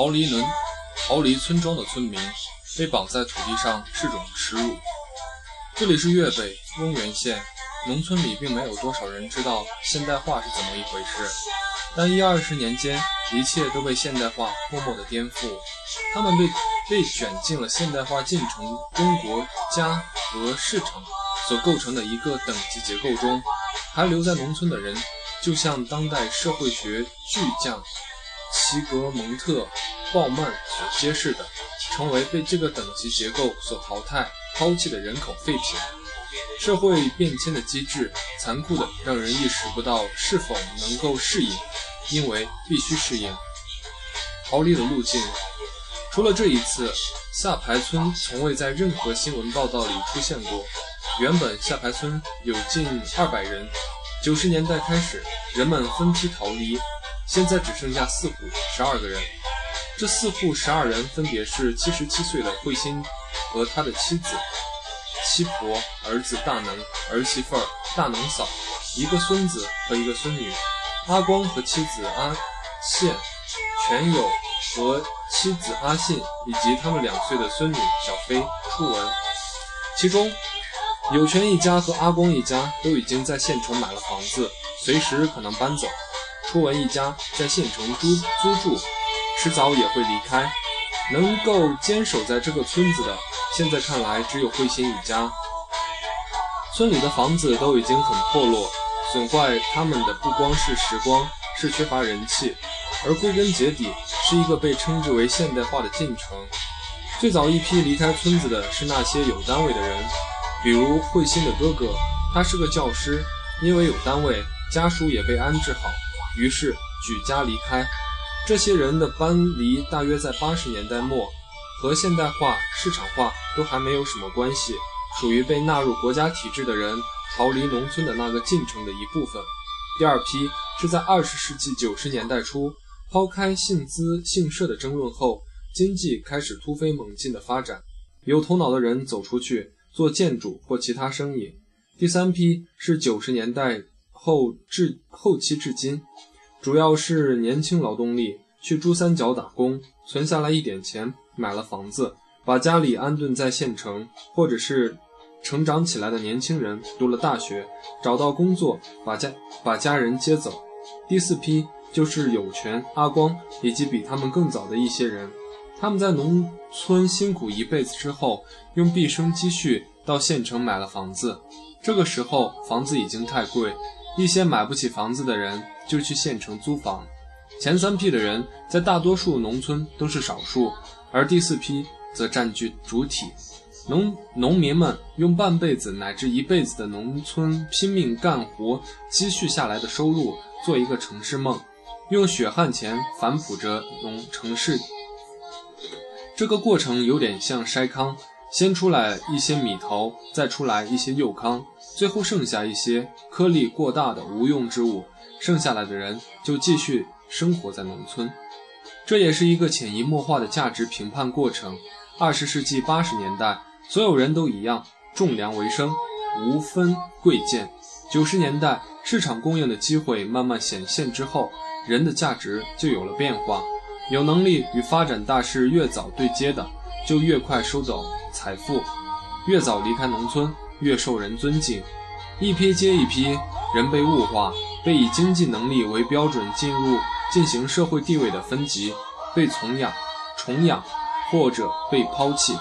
逃离能逃离村庄的村民被绑在土地上是种耻辱。这里是粤北翁源县，农村里并没有多少人知道现代化是怎么一回事，但一二十年间，一切都被现代化默默的颠覆。他们被被卷进了现代化进程中国家和市场所构成的一个等级结构中，还留在农村的人，就像当代社会学巨匠齐格蒙特·鲍曼所揭示的，成为被这个等级结构所淘汰、抛弃的人口废品。社会变迁的机制残酷的让人意识不到是否能够适应，因为必须适应。逃离的路径。除了这一次，下排村从未在任何新闻报道里出现过。原本下排村有近二百人，九十年代开始，人们分批逃离，现在只剩下四户十二个人。这四户十二人分别是七十七岁的慧心和他的妻子、七婆、儿子大能、儿媳妇儿大能嫂、一个孙子和一个孙女，阿光和妻子阿宪、全友。和妻子阿信以及他们两岁的孙女小飞、初文，其中有权一家和阿光一家都已经在县城买了房子，随时可能搬走。初文一家在县城租租住，迟早也会离开。能够坚守在这个村子的，现在看来只有慧心一家。村里的房子都已经很破落，损坏他们的不光是时光，是缺乏人气。而归根结底，是一个被称之为现代化的进程。最早一批离开村子的是那些有单位的人，比如慧心的哥哥，他是个教师，因为有单位，家属也被安置好，于是举家离开。这些人的搬离大约在八十年代末，和现代化、市场化都还没有什么关系，属于被纳入国家体制的人逃离农村的那个进程的一部分。第二批是在二十世纪九十年代初。抛开姓资姓社的争论后，经济开始突飞猛进的发展，有头脑的人走出去做建筑或其他生意。第三批是九十年代后至后期至今，主要是年轻劳动力去珠三角打工，存下来一点钱，买了房子，把家里安顿在县城，或者是成长起来的年轻人读了大学，找到工作，把家把家人接走。第四批。就是有权、阿光以及比他们更早的一些人，他们在农村辛苦一辈子之后，用毕生积蓄到县城买了房子。这个时候房子已经太贵，一些买不起房子的人就去县城租房。前三批的人在大多数农村都是少数，而第四批则占据主体。农农民们用半辈子乃至一辈子的农村拼命干活积蓄下来的收入，做一个城市梦。用血汗钱反哺着农城市，这个过程有点像筛糠，先出来一些米头，再出来一些幼糠，最后剩下一些颗粒过大的无用之物，剩下来的人就继续生活在农村。这也是一个潜移默化的价值评判过程。二十世纪八十年代，所有人都一样，种粮为生，无分贵贱。九十年代，市场供应的机会慢慢显现之后。人的价值就有了变化，有能力与发展大势越早对接的，就越快收走财富，越早离开农村，越受人尊敬。一批接一批，人被物化，被以经济能力为标准进入进行社会地位的分级，被从养、崇养，或者被抛弃。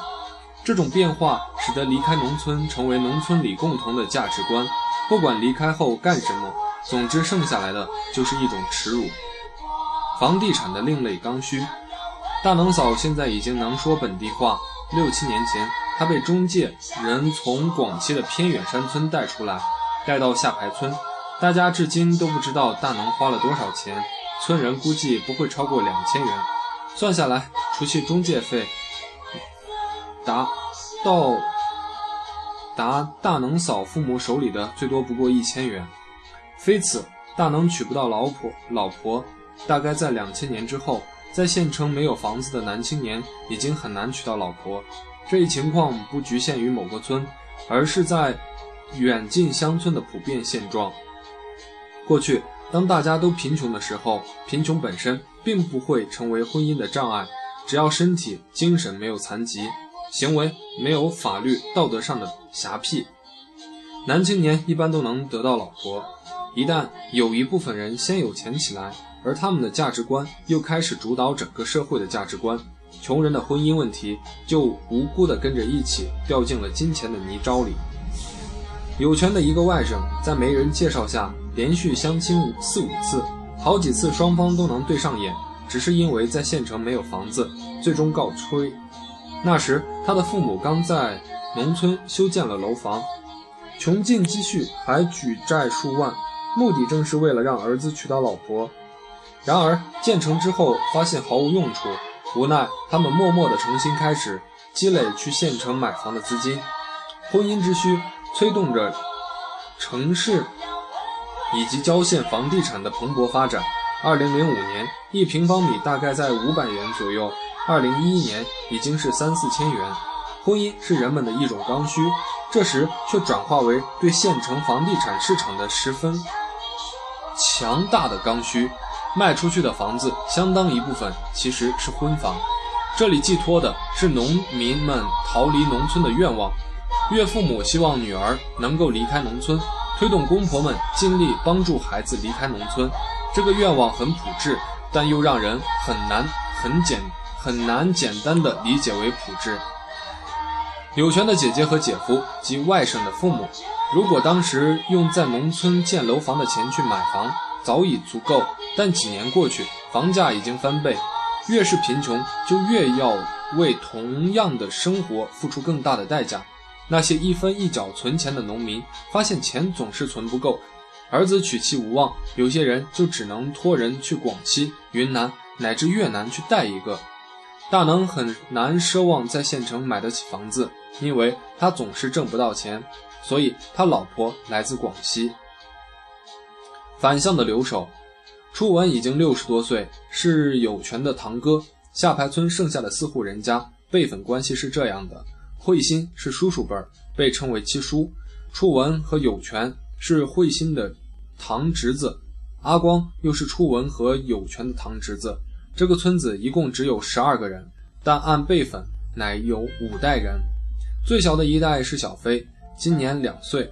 这种变化使得离开农村成为农村里共同的价值观，不管离开后干什么。总之，剩下来的就是一种耻辱。房地产的另类刚需。大能嫂现在已经能说本地话。六七年前，她被中介人从广西的偏远山村带出来，带到下排村。大家至今都不知道大能花了多少钱，村人估计不会超过两千元。算下来，除去中介费，达到达大能嫂父母手里的最多不过一千元。非此，大能娶不到老婆。老婆，大概在两千年之后，在县城没有房子的男青年已经很难娶到老婆。这一情况不局限于某个村，而是在远近乡村的普遍现状。过去，当大家都贫穷的时候，贫穷本身并不会成为婚姻的障碍，只要身体、精神没有残疾，行为没有法律、道德上的瑕癖，男青年一般都能得到老婆。一旦有一部分人先有钱起来，而他们的价值观又开始主导整个社会的价值观，穷人的婚姻问题就无辜地跟着一起掉进了金钱的泥沼里。有权的一个外甥在媒人介绍下连续相亲四五次，好几次双方都能对上眼，只是因为在县城没有房子，最终告吹。那时他的父母刚在农村修建了楼房，穷尽积蓄，还举债数万，目的正是为了让儿子娶到老婆。然而建成之后发现毫无用处，无奈他们默默地重新开始积累去县城买房的资金，婚姻之需。催动着城市以及郊县房地产的蓬勃发展。二零零五年，一平方米大概在五百元左右；二零一一年，已经是三四千元。婚姻是人们的一种刚需，这时却转化为对县城房地产市场的十分强大的刚需。卖出去的房子，相当一部分其实是婚房，这里寄托的是农民们逃离农村的愿望。岳父母希望女儿能够离开农村，推动公婆们尽力帮助孩子离开农村。这个愿望很朴质，但又让人很难很简很难简单的理解为朴质。柳泉的姐姐和姐夫及外甥的父母，如果当时用在农村建楼房的钱去买房，早已足够。但几年过去，房价已经翻倍，越是贫穷，就越要为同样的生活付出更大的代价。那些一分一角存钱的农民，发现钱总是存不够，儿子娶妻无望，有些人就只能托人去广西、云南乃至越南去带一个。大能很难奢望在县城买得起房子，因为他总是挣不到钱，所以他老婆来自广西。反向的留守，初文已经六十多岁，是有权的堂哥。下排村剩下的四户人家辈分关系是这样的。慧心是叔叔辈儿，被称为七叔；初文和有权是慧心的堂侄子，阿光又是初文和有权的堂侄子。这个村子一共只有十二个人，但按辈分乃有五代人。最小的一代是小飞，今年两岁，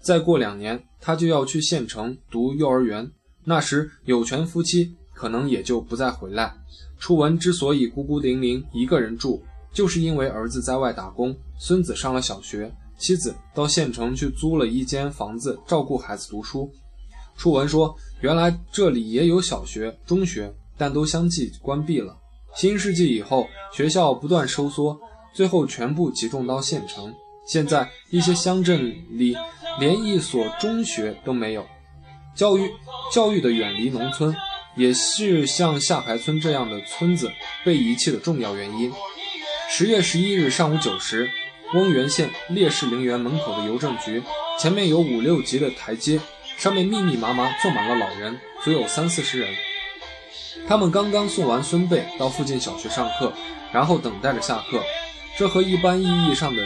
再过两年他就要去县城读幼儿园，那时有权夫妻可能也就不再回来。初文之所以孤孤零零一个人住。就是因为儿子在外打工，孙子上了小学，妻子到县城去租了一间房子照顾孩子读书。初文说：“原来这里也有小学、中学，但都相继关闭了。新世纪以后，学校不断收缩，最后全部集中到县城。现在一些乡镇里连一所中学都没有。教育教育的远离农村，也是像下排村这样的村子被遗弃的重要原因。”十月十一日上午九时，翁源县烈士陵园门口的邮政局前面有五六级的台阶，上面密密麻麻坐满了老人，足有三四十人。他们刚刚送完孙辈到附近小学上课，然后等待着下课。这和一般意义上的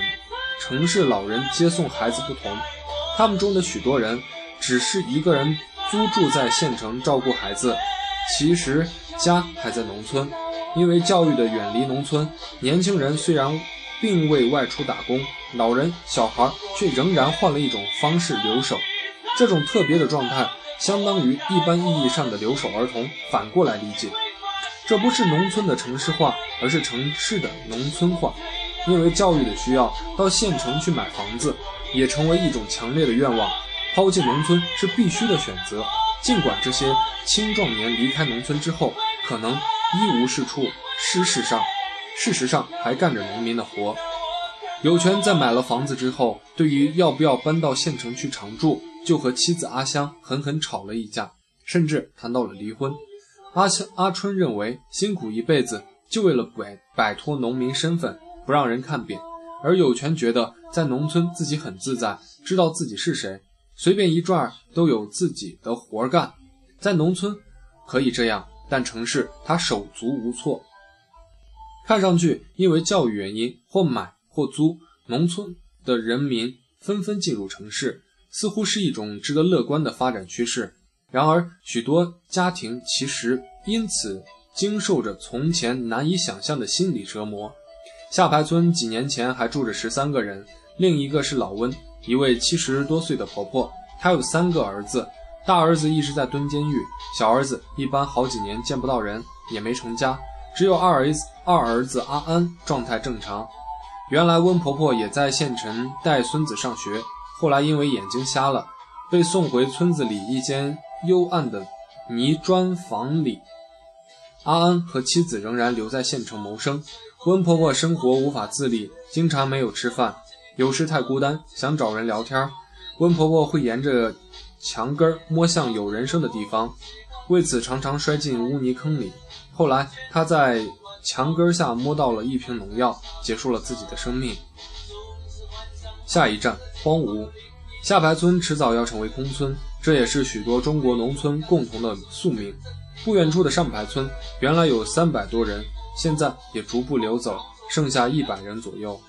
城市老人接送孩子不同，他们中的许多人只是一个人租住在县城照顾孩子，其实家还在农村。因为教育的远离农村，年轻人虽然并未外出打工，老人小孩却仍然换了一种方式留守。这种特别的状态，相当于一般意义上的留守儿童。反过来理解，这不是农村的城市化，而是城市的农村化。因为教育的需要，到县城去买房子，也成为一种强烈的愿望。抛弃农村是必须的选择，尽管这些青壮年离开农村之后，可能。一无是处，事实上，事实上还干着农民的活。有权在买了房子之后，对于要不要搬到县城去常住，就和妻子阿香狠狠吵了一架，甚至谈到了离婚。阿香阿春认为，辛苦一辈子就为了摆摆脱农民身份，不让人看扁；而有权觉得在农村自己很自在，知道自己是谁，随便一转都有自己的活干。在农村可以这样。但城市他手足无措，看上去因为教育原因，或买或租，农村的人民纷纷进入城市，似乎是一种值得乐观的发展趋势。然而，许多家庭其实因此经受着从前难以想象的心理折磨。下排村几年前还住着十三个人，另一个是老温，一位七十多岁的婆婆。她有三个儿子，大儿子一直在蹲监狱，小儿子一般好几年见不到人，也没成家。只有二儿子二儿子阿安状态正常。原来温婆婆也在县城带孙子上学，后来因为眼睛瞎了，被送回村子里一间幽暗的泥砖房里。阿安和妻子仍然留在县城谋生。温婆婆生活无法自理，经常没有吃饭，有时太孤单，想找人聊天。温婆婆会沿着墙根摸向有人声的地方，为此常常摔进污泥坑里。后来，她在墙根下摸到了一瓶农药，结束了自己的生命。下一站，荒芜。下排村迟早要成为空村，这也是许多中国农村共同的宿命。不远处的上排村，原来有三百多人。现在也逐步流走，剩下一百人左右。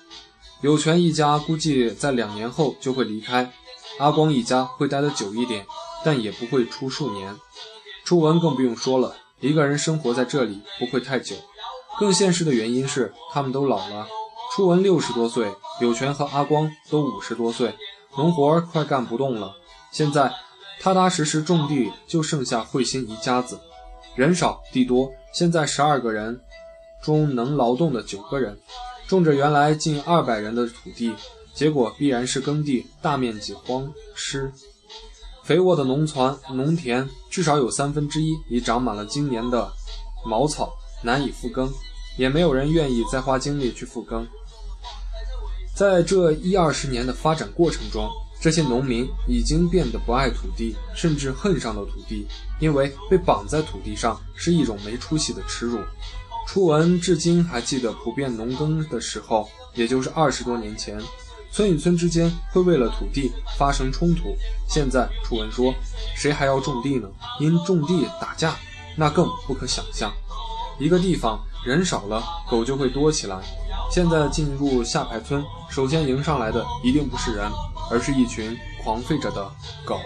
有权一家估计在两年后就会离开，阿光一家会待得久一点，但也不会出数年。初文更不用说了，一个人生活在这里不会太久。更现实的原因是他们都老了。初文六十多岁，有权和阿光都五十多岁，农活快干不动了。现在踏踏实实种地，就剩下慧心一家子，人少地多，现在十二个人。中能劳动的九个人，种着原来近二百人的土地，结果必然是耕地大面积荒失，肥沃的农团农田至少有三分之一已长满了今年的茅草，难以复耕，也没有人愿意再花精力去复耕。在这一二十年的发展过程中，这些农民已经变得不爱土地，甚至恨上了土地，因为被绑在土地上是一种没出息的耻辱。初文至今还记得普遍农耕的时候，也就是二十多年前，村与村之间会为了土地发生冲突。现在初文说，谁还要种地呢？因种地打架，那更不可想象。一个地方人少了，狗就会多起来。现在进入下排村，首先迎上来的一定不是人，而是一群狂吠着的狗。